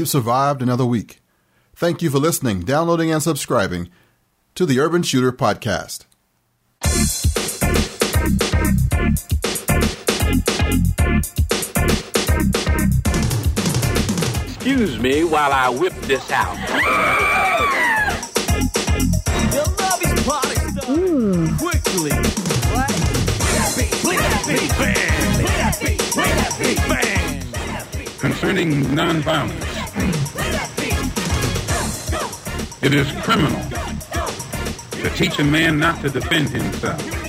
you've survived another week. Thank you for listening, downloading, and subscribing to the Urban Shooter Podcast. Excuse me while I whip this out. Quickly. concerning nonviolence. It is criminal to teach a man not to defend himself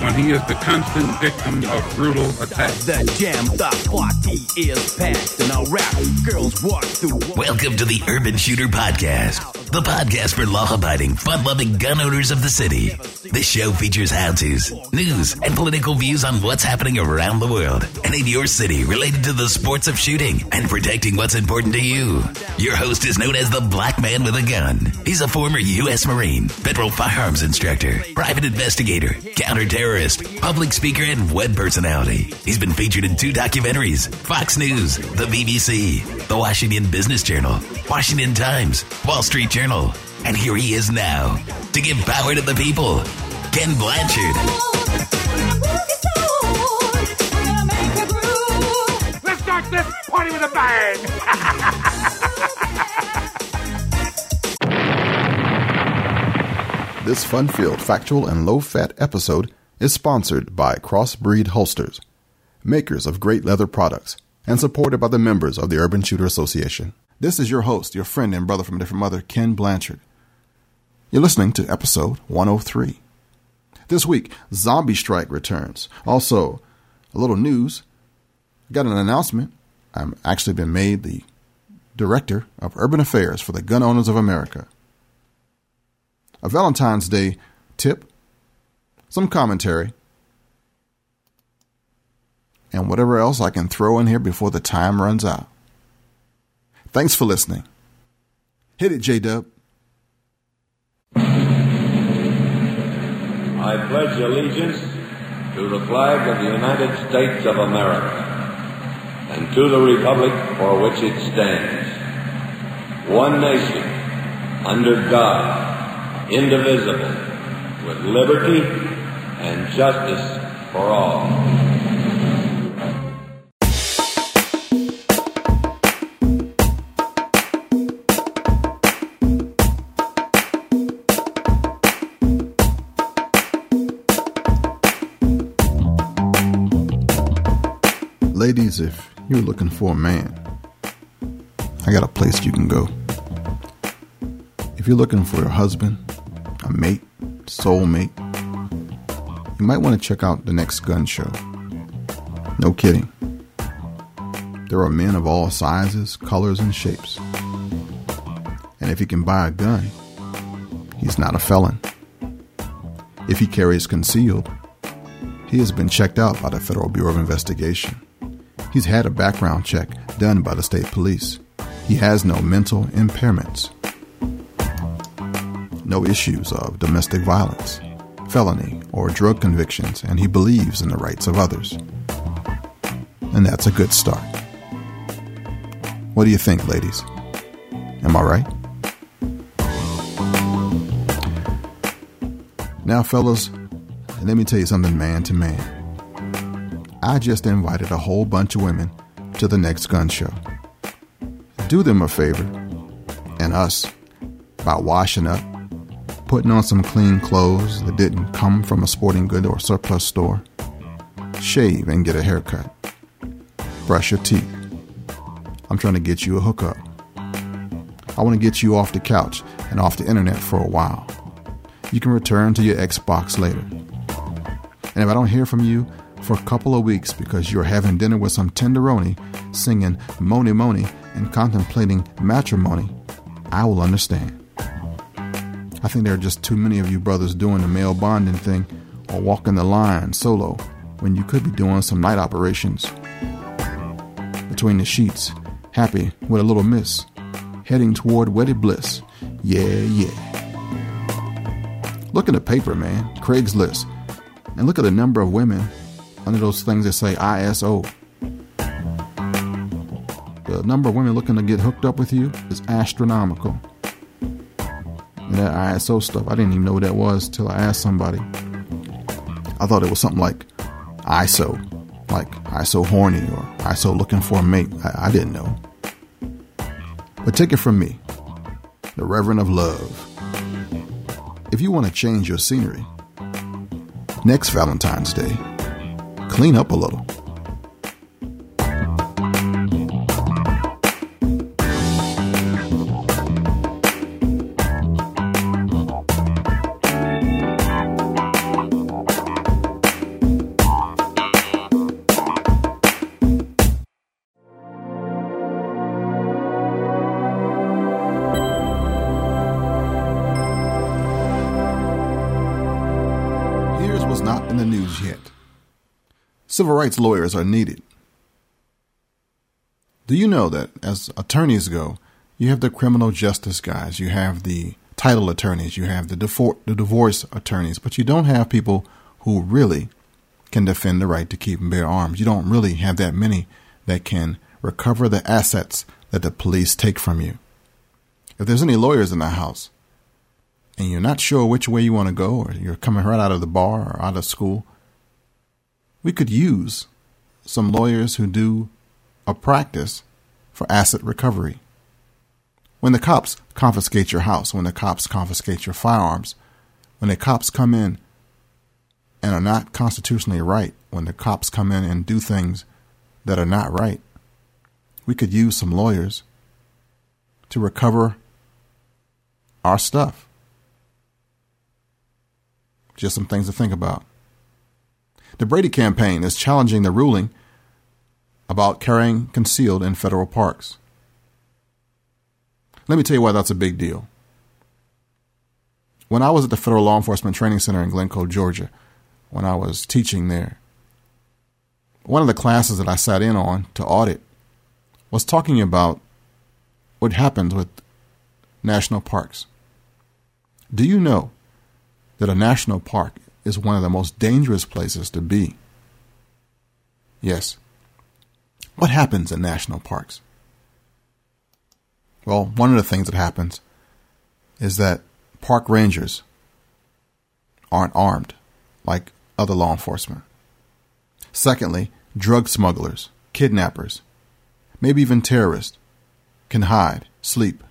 when he is the constant victim of brutal attacks. The jam, the party is packed, and our rap girls walk through. Welcome to the Urban Shooter Podcast, the podcast for law abiding, fun loving gun owners of the city. This show features how to's, news, and political views on what's happening around the world and in your city related to the sports of shooting and protecting what's important to you. Your host is known as the Black Man with a Gun. He's a former U.S. Marine, federal firearms instructor, private investigator, counterterrorist, public speaker, and web personality. He's been featured in two documentaries Fox News, the BBC, the Washington Business Journal, Washington Times, Wall Street Journal. And here he is now to give power to the people, Ken Blanchard. Let's start this party with a bang! This fun filled, factual, and low fat episode is sponsored by Crossbreed Holsters, makers of great leather products, and supported by the members of the Urban Shooter Association. This is your host, your friend and brother from a different mother, Ken Blanchard. You're listening to episode 103. This week, Zombie Strike returns. Also, a little news. Got an announcement. I've actually been made the director of urban affairs for the Gun Owners of America. A Valentine's Day tip, some commentary, and whatever else I can throw in here before the time runs out. Thanks for listening. Hit it, J Dub. I pledge allegiance to the flag of the United States of America and to the republic for which it stands, one nation, under God, indivisible, with liberty and justice for all. Ladies, if you're looking for a man, I got a place you can go. If you're looking for a husband, a mate, soulmate, you might want to check out the next gun show. No kidding. There are men of all sizes, colors, and shapes. And if he can buy a gun, he's not a felon. If he carries concealed, he has been checked out by the Federal Bureau of Investigation. He's had a background check done by the state police. He has no mental impairments, no issues of domestic violence, felony, or drug convictions, and he believes in the rights of others. And that's a good start. What do you think, ladies? Am I right? Now, fellas, let me tell you something man to man. I just invited a whole bunch of women to the next gun show. Do them a favor, and us, by washing up, putting on some clean clothes that didn't come from a sporting good or surplus store, shave and get a haircut, brush your teeth. I'm trying to get you a hookup. I want to get you off the couch and off the internet for a while. You can return to your Xbox later. And if I don't hear from you for a couple of weeks because you're having dinner with some tenderoni, singing Moni Moni, and contemplating matrimony, I will understand. I think there are just too many of you brothers doing the male bonding thing or walking the line solo when you could be doing some night operations. Between the sheets, happy with a little miss, heading toward wedded bliss. Yeah, yeah. Look at the paper, man, Craigslist, and look at the number of women under those things that say ISO. the number of women looking to get hooked up with you is astronomical. That ISO stuff, I didn't even know what that was till I asked somebody. I thought it was something like ISO, like ISO horny or ISO looking for a mate. I, I didn't know. But take it from me, the Reverend of Love. If you want to change your scenery, next Valentine's Day, clean up a little. Civil rights lawyers are needed. Do you know that as attorneys go, you have the criminal justice guys, you have the title attorneys, you have the, difor- the divorce attorneys, but you don't have people who really can defend the right to keep and bear arms. You don't really have that many that can recover the assets that the police take from you. If there's any lawyers in the house, and you're not sure which way you want to go, or you're coming right out of the bar or out of school, we could use some lawyers who do a practice for asset recovery. When the cops confiscate your house, when the cops confiscate your firearms, when the cops come in and are not constitutionally right, when the cops come in and do things that are not right, we could use some lawyers to recover our stuff. Just some things to think about. The Brady campaign is challenging the ruling about carrying concealed in federal parks. Let me tell you why that's a big deal. When I was at the Federal Law Enforcement Training Center in Glynco, Georgia, when I was teaching there, one of the classes that I sat in on to audit was talking about what happens with national parks. Do you know that a national park is one of the most dangerous places to be? Yes. What happens in national parks? Well, one of the things that happens is that park rangers aren't armed like other law enforcement. Secondly, drug smugglers, kidnappers, maybe even terrorists can hide, sleep,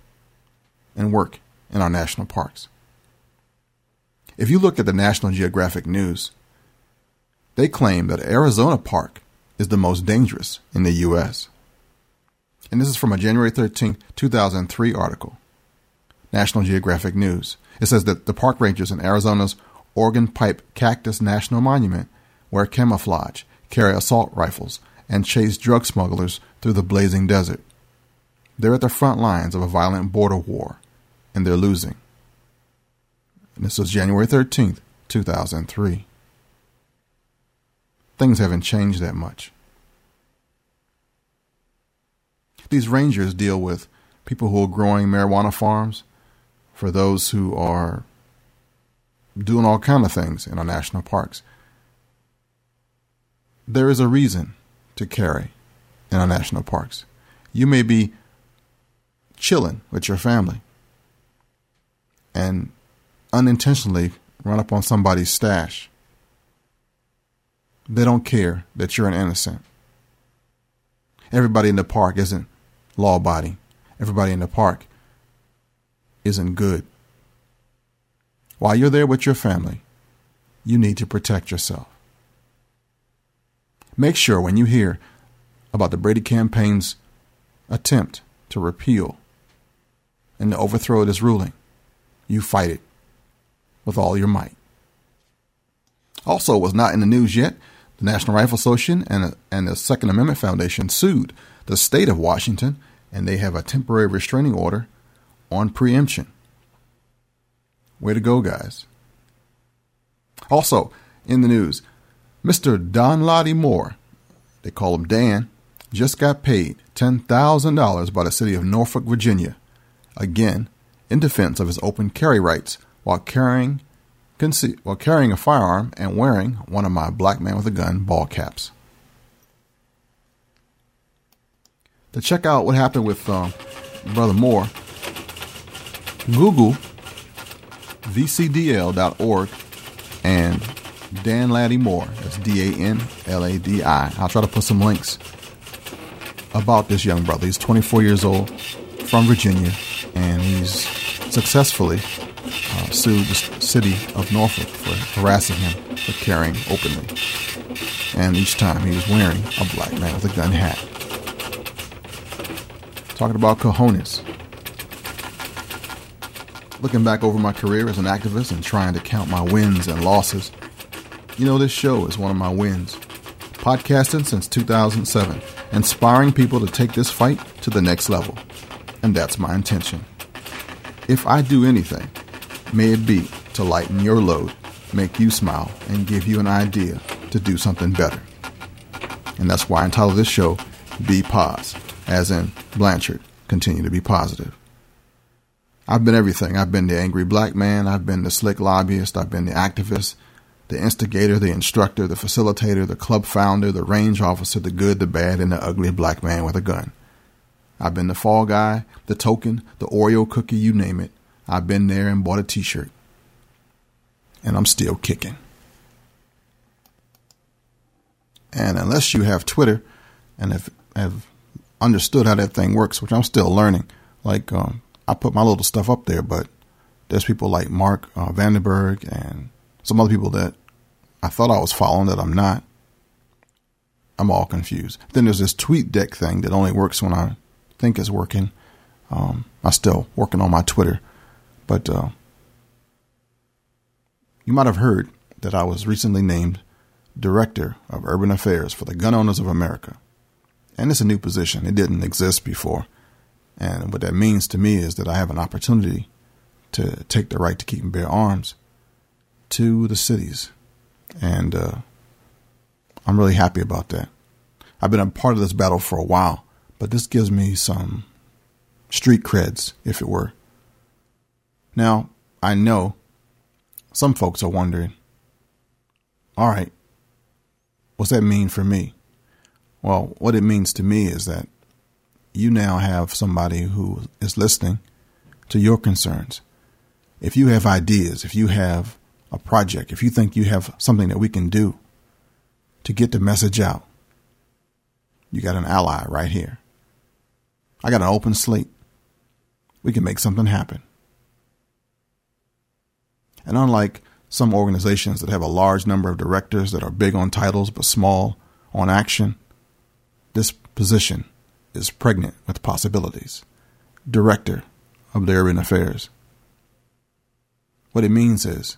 and work in our national parks. If you look at the National Geographic News, they claim that Arizona Park is the most dangerous in the U.S. And this is from a January 13, 2003 article. National Geographic News. It says that the park rangers in Arizona's Organ Pipe Cactus National Monument wear camouflage, carry assault rifles, and chase drug smugglers through the blazing desert. They're at the front lines of a violent border war, and they're losing. And this was January 13th, 2003. Things haven't changed that much. These rangers deal with people who are growing marijuana farms, for those who are doing all kind of things in our national parks. There is a reason to carry in our national parks. You may be chilling with your family and unintentionally run up on somebody's stash. They don't care that you're an innocent. Everybody in the park isn't law abiding. Everybody in the park isn't good. While you're there with your family, you need to protect yourself. Make sure when you hear about the Brady campaign's attempt to repeal and to overthrow this ruling, you fight it with all your might. Also, was not in the news yet, the National Rifle Association and, and the Second Amendment Foundation sued the state of Washington, and they have a temporary restraining order on preemption. Way to go, guys. Also, in the news, Mr. Danladi Moore, they call him Dan, just got paid $10,000 by the city of Norfolk, Virginia, again, in defense of his open carry rights while carrying while carrying a firearm and wearing one of my black man with a gun ball caps. to check out what happened with um, Brother Moore, Google vcdl.org and Danladi Moore. That's D A N L A D I. I'll try to put some links about this young brother. He's 24 years old from Virginia, and he's successfully sued the city of Norfolk for harassing him for carrying openly. And each time he was wearing a black man with a gun hat. Talking about cojones. Looking back over my career as an activist and trying to count my wins and losses, you know, this show is one of my wins. Podcasting since 2007, inspiring people to take this fight to the next level. And that's my intention. If I do anything, may it be to lighten your load, make you smile, and give you an idea to do something better. And that's why I entitled this show B Pos, as in Blanchard, continue to be positive. I've been everything. I've been the angry black man, I've been the slick lobbyist, I've been the activist, the instigator, the instructor, the facilitator, the club founder, the range officer, the good, the bad, and the ugly black man with a gun. I've been the fall guy, the token, the Oreo cookie, you name it. I've been there and bought a t shirt. And I'm still kicking. And unless you have Twitter and have, have understood how that thing works, which I'm still learning, like um, I put my little stuff up there, but there's people like Mark uh, Vandenberg and some other people that I thought I was following that I'm not. I'm all confused. Then there's this TweetDeck thing that only works when I think it's working. Um, I'm still working on my Twitter, but uh, you might have heard that I was recently named Director of Urban Affairs for the Gun Owners of America. And it's a new position. It didn't exist before. And what that means to me is that I have an opportunity to take the right to keep and bear arms to the cities. And uh, I'm really happy about that. I've been a part of this battle for a while, but this gives me some street creds, if it were. Now, I know some folks are wondering all right, what's that mean for me? Well, what it means to me is that you now have somebody who is listening to your concerns. If you have ideas, if you have a project, if you think you have something that we can do to get the message out, you got an ally right here. I got an open slate. We can make something happen. And unlike some organizations that have a large number of directors that are big on titles but small on action, this position is pregnant with possibilities. Director of the Urban Affairs. What it means is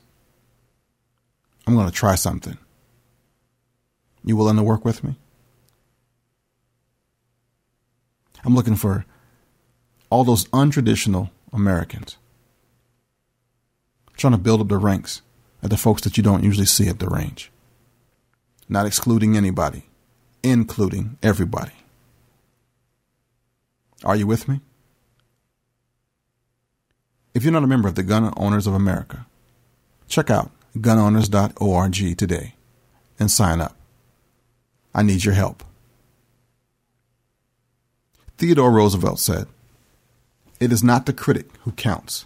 I'm going to try something. You willing to work with me? I'm looking for all those untraditional Americans trying to build up the ranks of the folks that you don't usually see at the range. Not excluding anybody, including everybody. Are you with me? If you're not a member of the Gun Owners of America, check out gunowners.org today and sign up. I need your help. Theodore Roosevelt said, It is not the critic who counts,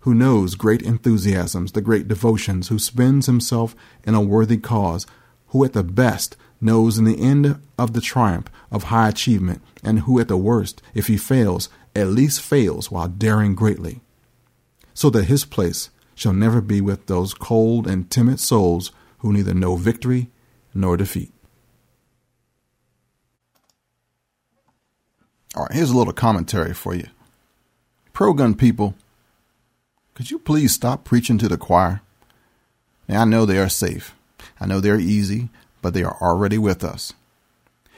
Who knows great enthusiasms, the great devotions, who spends himself in a worthy cause, who at the best knows in the end of the triumph of high achievement, and who at the worst, if he fails, at least fails while daring greatly, so that his place shall never be with those cold and timid souls who neither know victory nor defeat. All right, here's a little commentary for you. Pro gun people, could you please stop preaching to the choir? Now, I know they are safe. I know they're easy, but they are already with us.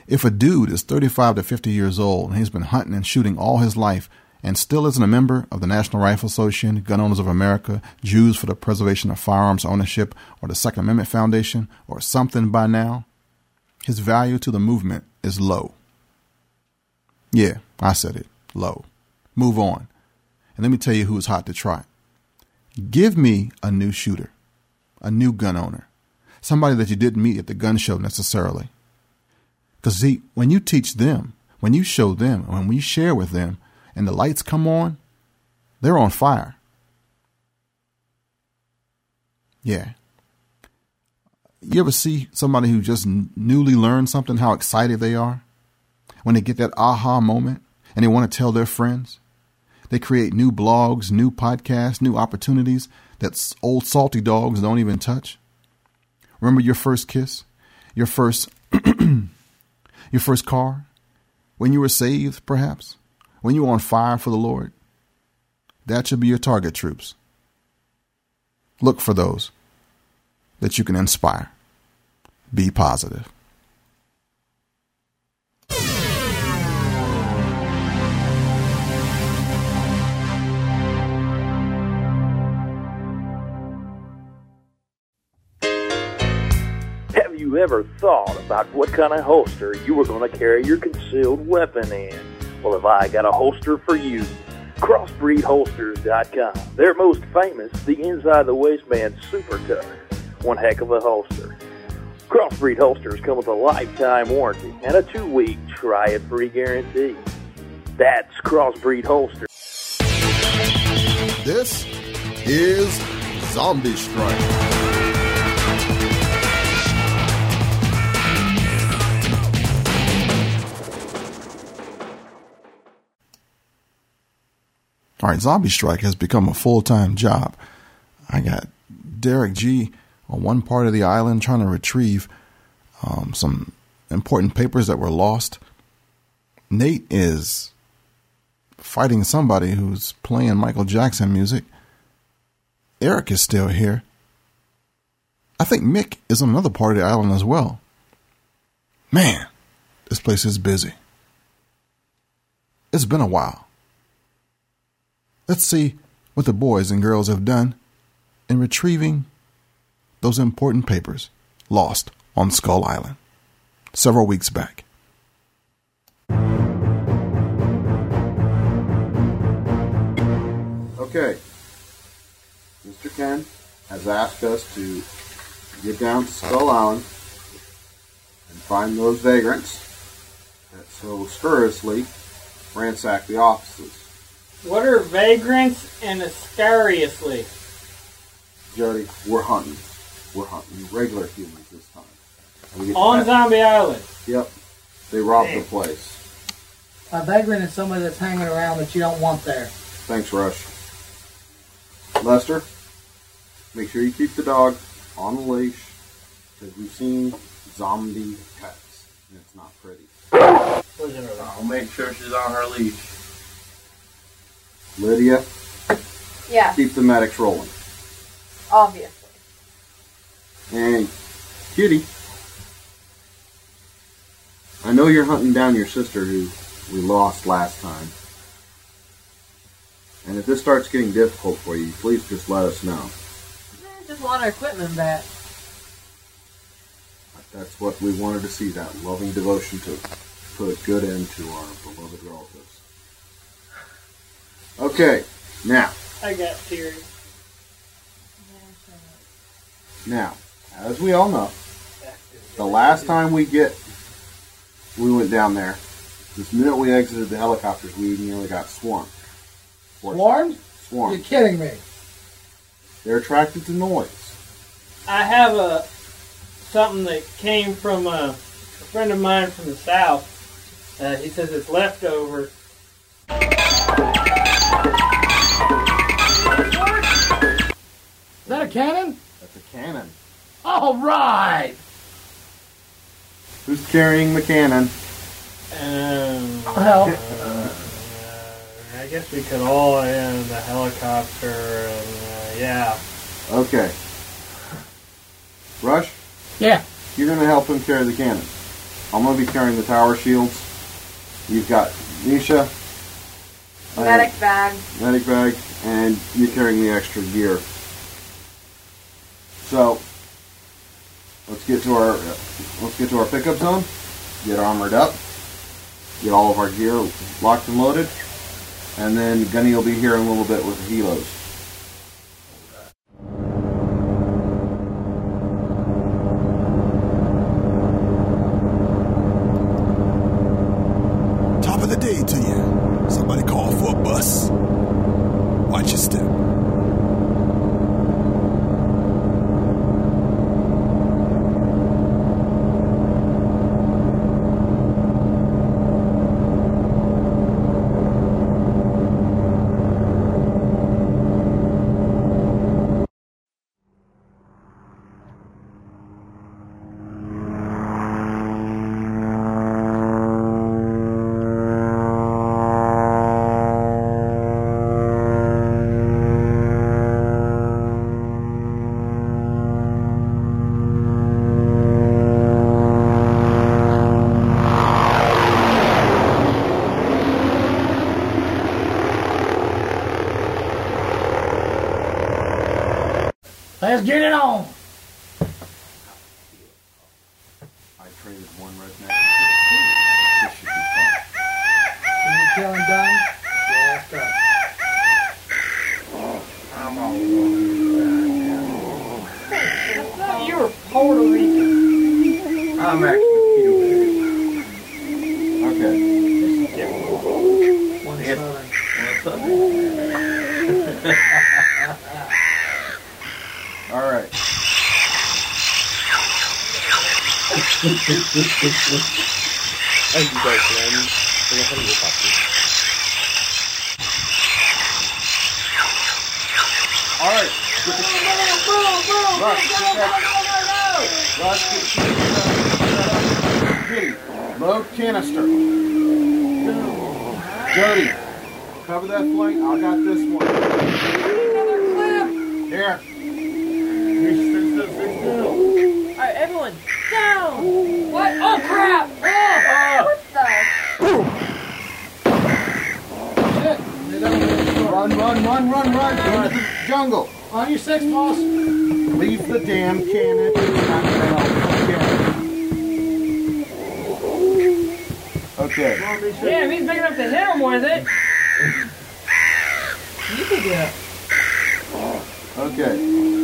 If a dude is 35 to 50 years old and he's been hunting and shooting all his life and still isn't a member of the National Rifle Association, Gun Owners of America, Jews for the Preservation of Firearms Ownership, or the Second Amendment Foundation, or something by now, his value to the movement is low. Yeah, I said it. Low. Move on. And let me tell you who's hot to try. Give me a new shooter, a new gun owner, somebody that you didn't meet at the gun show necessarily. Because, see, when you teach them, when you show them, when we share with them, and the lights come on, they're on fire. Yeah. You ever see somebody who just newly learned something, how excited they are? When they get that aha moment and they want to tell their friends? They create new blogs, new podcasts, new opportunities that old salty dogs don't even touch. Remember your first kiss? Your first your first car? When you were saved, perhaps? When you were on fire for the Lord? That should be your target troops. Look for those that you can inspire. Be positive. Ever thought about what kind of holster you were going to carry your concealed weapon in? Well, have I got a holster for you? CrossbreedHolsters.com. They're most famous, the inside the waistband super tuck. One heck of a holster. Crossbreed holsters come with a lifetime warranty and a two week try it free guarantee. That's Crossbreed Holster. This is Zombie Strike. All right, Zombie Strike has become a full time job. I got Derek G on one part of the island trying to retrieve um, some important papers that were lost. Nate is fighting somebody who's playing Michael Jackson music. Eric is still here. I think Mick is on another part of the island as well. Man, this place is busy. It's been a while. Let's see what the boys and girls have done in retrieving those important papers lost on Skull Island several weeks back. Okay. Mr. Ken has asked us to get down to Skull Island and find those vagrants that so scurrilously ransack the offices. What are vagrants and ascariously? Jody, we're hunting. We're hunting regular humans this time. And we On to- Zombie Island. Yep. They robbed the place. A vagrant is somebody that's hanging around that you don't want there. Thanks, Rush. Lester, make sure you keep the dog on the leash because we've seen zombie pets and it's not pretty. I'll make sure she's on her leash. Lydia, Yeah, keep the medics rolling. obviously. And Kitty, I know you're hunting down your sister who we lost last time. And if this starts getting difficult for you, please just let us know. Eh, Just want our equipment back. That's what we wanted to see, that loving devotion to put a good end to our beloved relatives. Okay, now, I got tears. now, as we all know, the last time we get, we went down there, this minute we exited the helicopters, we nearly got swarmed. Swarmed? Swarmed. You're kidding me. They're attracted to noise. I have a something that came from a, a friend of mine from the south. Uh, he says it's leftover. that a cannon? That's a cannon. All right. Who's carrying the cannon? Um, i help. Uh, I guess we could all in the helicopter. And, uh, yeah. Okay. Rush. Yeah. You're gonna help him carry the cannon. I'm gonna be carrying the tower shields. You've got Nisha. Medic uh, bag. Medic bag, and you're carrying the extra gear. So let's get to our let's get to our pickup zone, get armored up, get all of our gear locked and loaded, and then Gunny will be here in a little bit with the helos. and you guys learn from. Alright. Go, go, Rush, go, go, go, Rush, get cover that flank. I got this one. jungle. On your six, boss. Leave the damn cannon. Okay. Yeah, if he's enough to hit him with it. You can get it. Okay.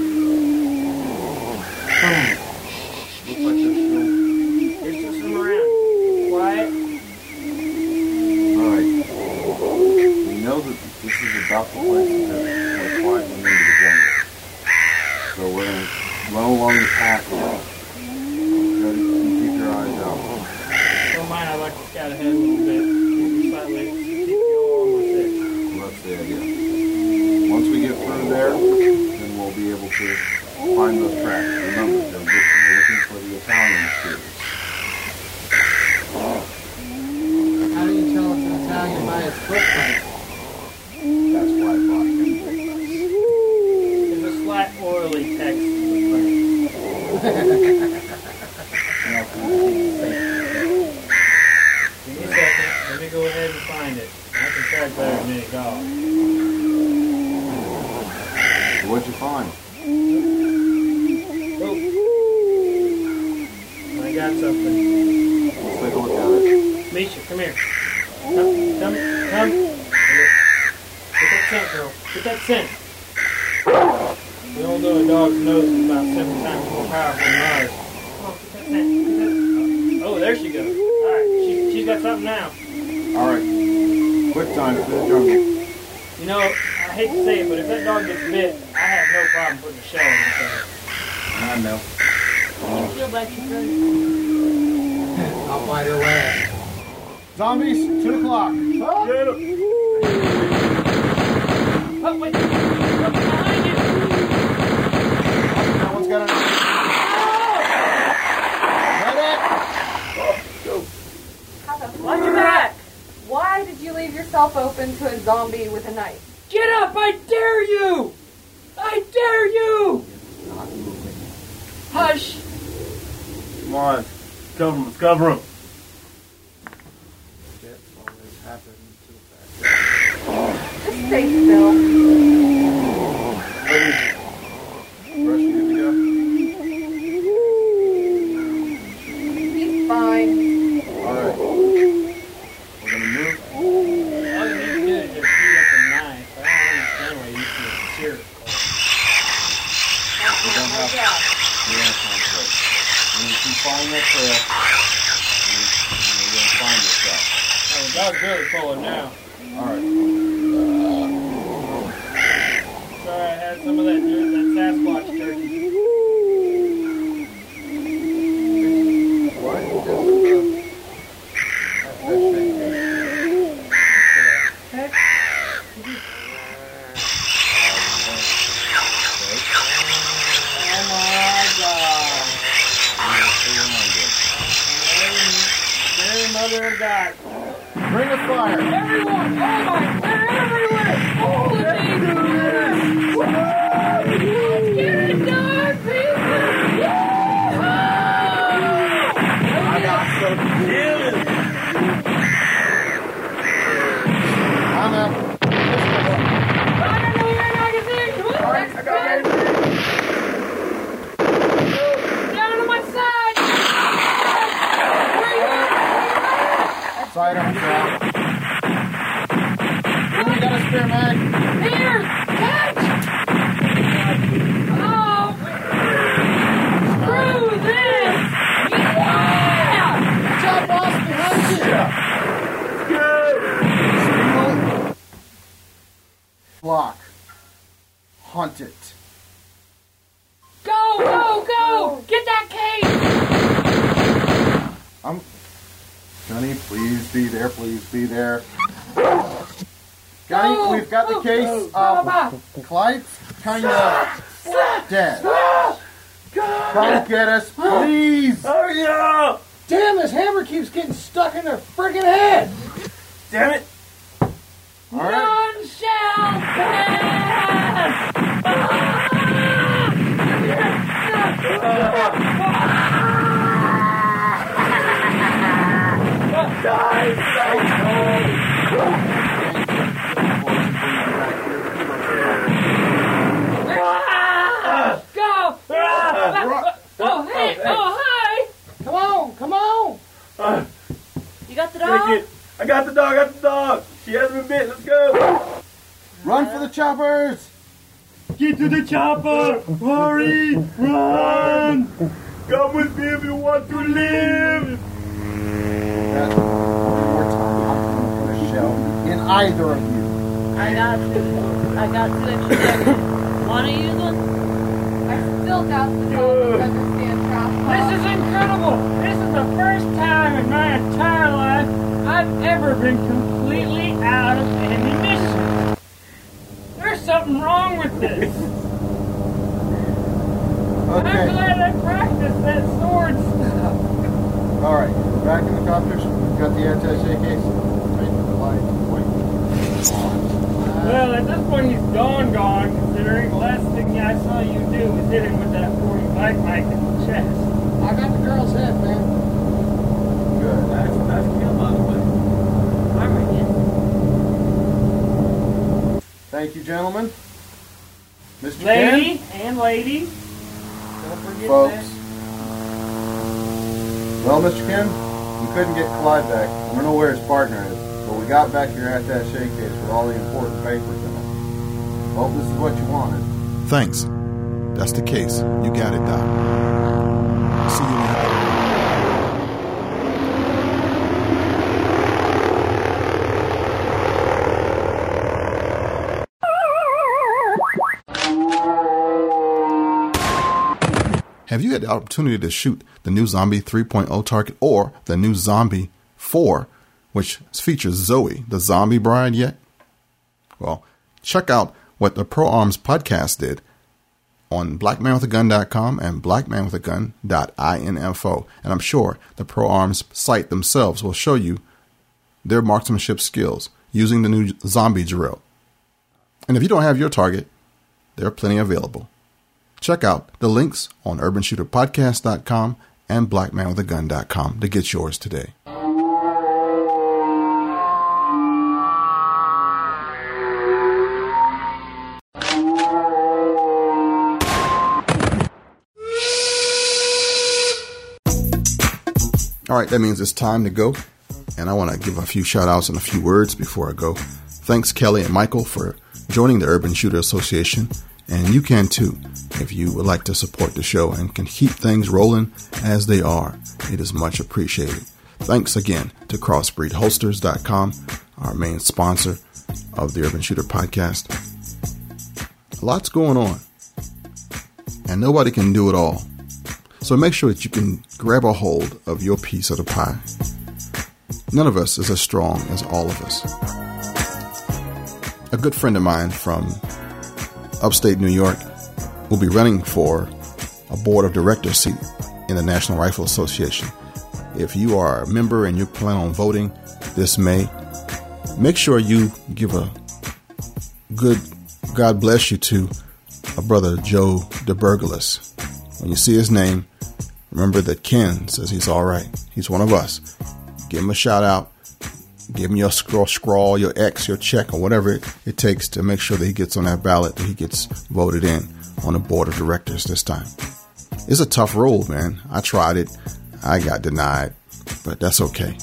open to a zombie with a knife. Get up! I dare you! I dare you! Hush! Come on. Cover him. Cover him. To the back. Just stay still. Block. Hunt it. Go, go, go! Get that case! I'm. Um, Johnny, please be there. Please be there. Johnny, we've got the case go, of Clyde's kind of dead. Come get us, please. Oh yeah! Damn, this hammer keeps getting stuck in their freaking head. Damn it! All I got the dog, I got the dog. She hasn't been bit. Let's go. Run for the choppers. Get to the chopper. Hurry. Run. Come with me if you want to live. That one more time. I'm going to shell in either of you. I got two. I got two extra seconds. Want to use one? I still doubt the dog understand trap This is incredible! This is the first time in my entire life I've ever been completely out of ammunition. There's something wrong with this. I'm glad I practiced that sword stuff. All right. Back in the copters. We've got the attaché case. Right. Light. Well, at this point he's gone, gone, considering the last thing I saw you do was hit him with that 40 bike mic in the chest. I got the girl's head, man. Good. Nice, nice kill, by the way. Thank you, gentlemen. Mr. Lady Ken? and lady. Don't forget Folks. that. Well, Mr. Ken, we couldn't get Clyde back. We don't know where his partner is, but we got back your attaché case with all the important papers in it. Hope this is what you wanted. Thanks. That's the case. You got it, Doc. See you later. Have you had the opportunity to shoot the new Zombie 3.0 target or the new Zombie 4, which features Zoe, the zombie bride, yet? Well, check out what the Pro Arms podcast did on blackmanwithagun.com and blackmanwithagun.info. And I'm sure the Pro Arms site themselves will show you their marksmanship skills using the new zombie drill. And if you don't have your target, there are plenty available. Check out the links on urbanshooterpodcast.com and blackmanwithagun.com to get yours today. All right, that means it's time to go. And I want to give a few shout outs and a few words before I go. Thanks, Kelly and Michael, for joining the Urban Shooter Association and you can too if you would like to support the show and can keep things rolling as they are. It is much appreciated. Thanks again to crossbreedholsters.com, our main sponsor of the Urban Shooter podcast. Lots going on, and nobody can do it all. So make sure that you can grab a hold of your piece of the pie. None of us is as strong as all of us. A good friend of mine from upstate New York will be running for a board of directors seat in the National Rifle Association. If you are a member and you plan on voting this May, make sure you give a good God bless you to a brother Joe DeBergalis. When you see his name, remember that Ken says he's all right. He's one of us. Give him a shout out. Give him your scroll, scrawl, your X, your check, or whatever it, it takes to make sure that he gets on that ballot, that he gets voted in on the board of directors this time. It's a tough role, man. I tried it. I got denied, but that's okay.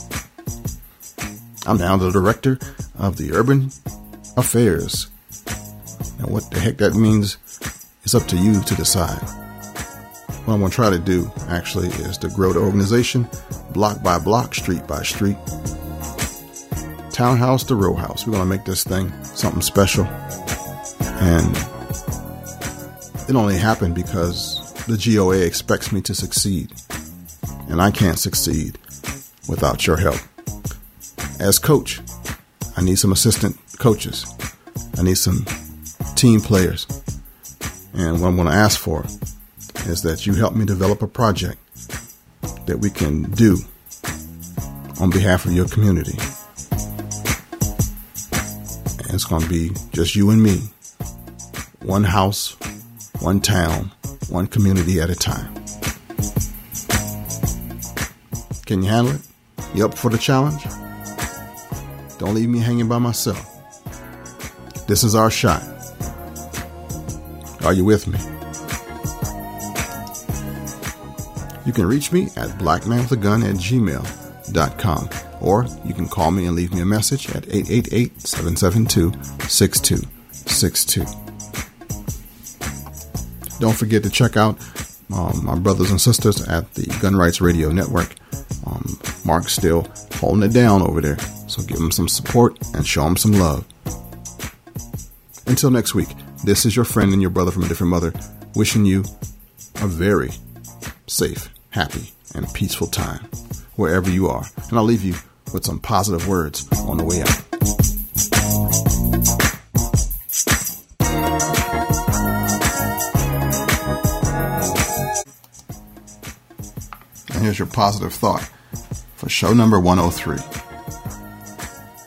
I'm now the director of the Urban Affairs. And what the heck that means is up to you to decide. What I'm going to try to do, actually, is to grow the organization block by block, street by street, townhouse to row house. We're going to make this thing something special. And it only happened because the GOA expects me to succeed. And I can't succeed without your help. As coach, I need some assistant coaches. I need some team players. And what I'm going to ask for is that you help me develop a project that we can do on behalf of your community. It's going to be just you and me. One house, one town, one community at a time. Can you handle it? You up for the challenge? Don't leave me hanging by myself. This is our shot. Are you with me? You can reach me at blackmanwithagun at gmail.com or you can call me and leave me a message at 888 772 6262. Don't forget to check out um, my brothers and sisters at the Gun Rights Radio Network. Um, Mark's still holding it down over there, so give him some support and show him some love. Until next week, this is your friend and your brother from a different mother, wishing you a very safe, happy, and peaceful time wherever you are. And I'll leave you with some positive words on the way out. And here's your positive thought for show number 103.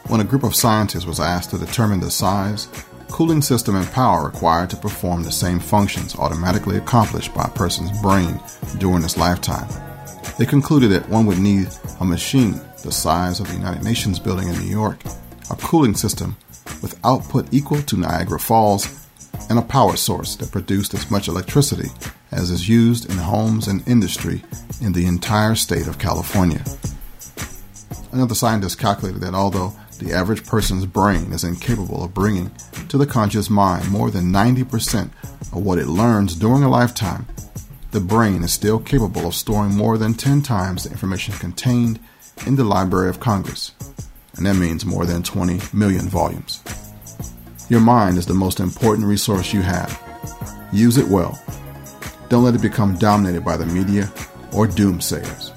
When a group of scientists was asked to determine the size, cooling system, and power required to perform the same functions automatically accomplished by a person's brain during its lifetime, they concluded that one would need a machine the size of the United Nations building in New York, a cooling system with output equal to Niagara Falls, and a power source that produced as much electricity as is used in homes and industry in the entire state of California. Another scientist calculated that although the average person's brain is incapable of bringing to the conscious mind more than 90% of what it learns during a lifetime, the brain is still capable of storing more than 10 times the information contained in the Library of Congress, and that means more than 20 million volumes. Your mind is the most important resource you have. Use it well. Don't let it become dominated by the media or doomsayers.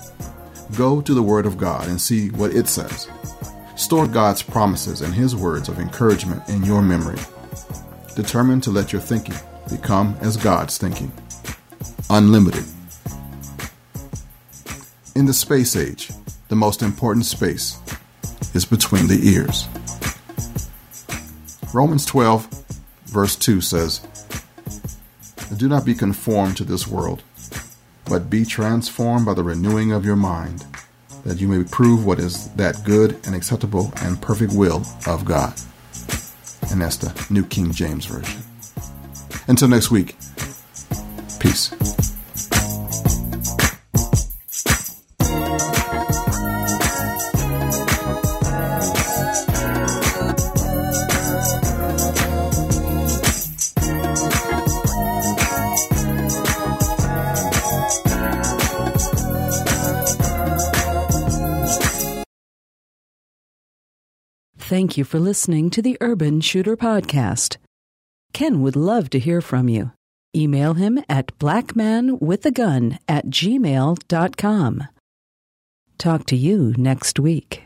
Go to the Word of God and see what it says. Store God's promises and His words of encouragement in your memory. Determine to let your thinking become as God's thinking. Unlimited. In the space age, the most important space is between the ears. Romans 12, verse 2 says, Do not be conformed to this world, but be transformed by the renewing of your mind, that you may prove what is that good and acceptable and perfect will of God. And that's the New King James Version. Until next week, peace. Thank you for listening to the Urban Shooter Podcast. Ken would love to hear from you. Email him at blackmanwithagun at gmail.com. Talk to you next week.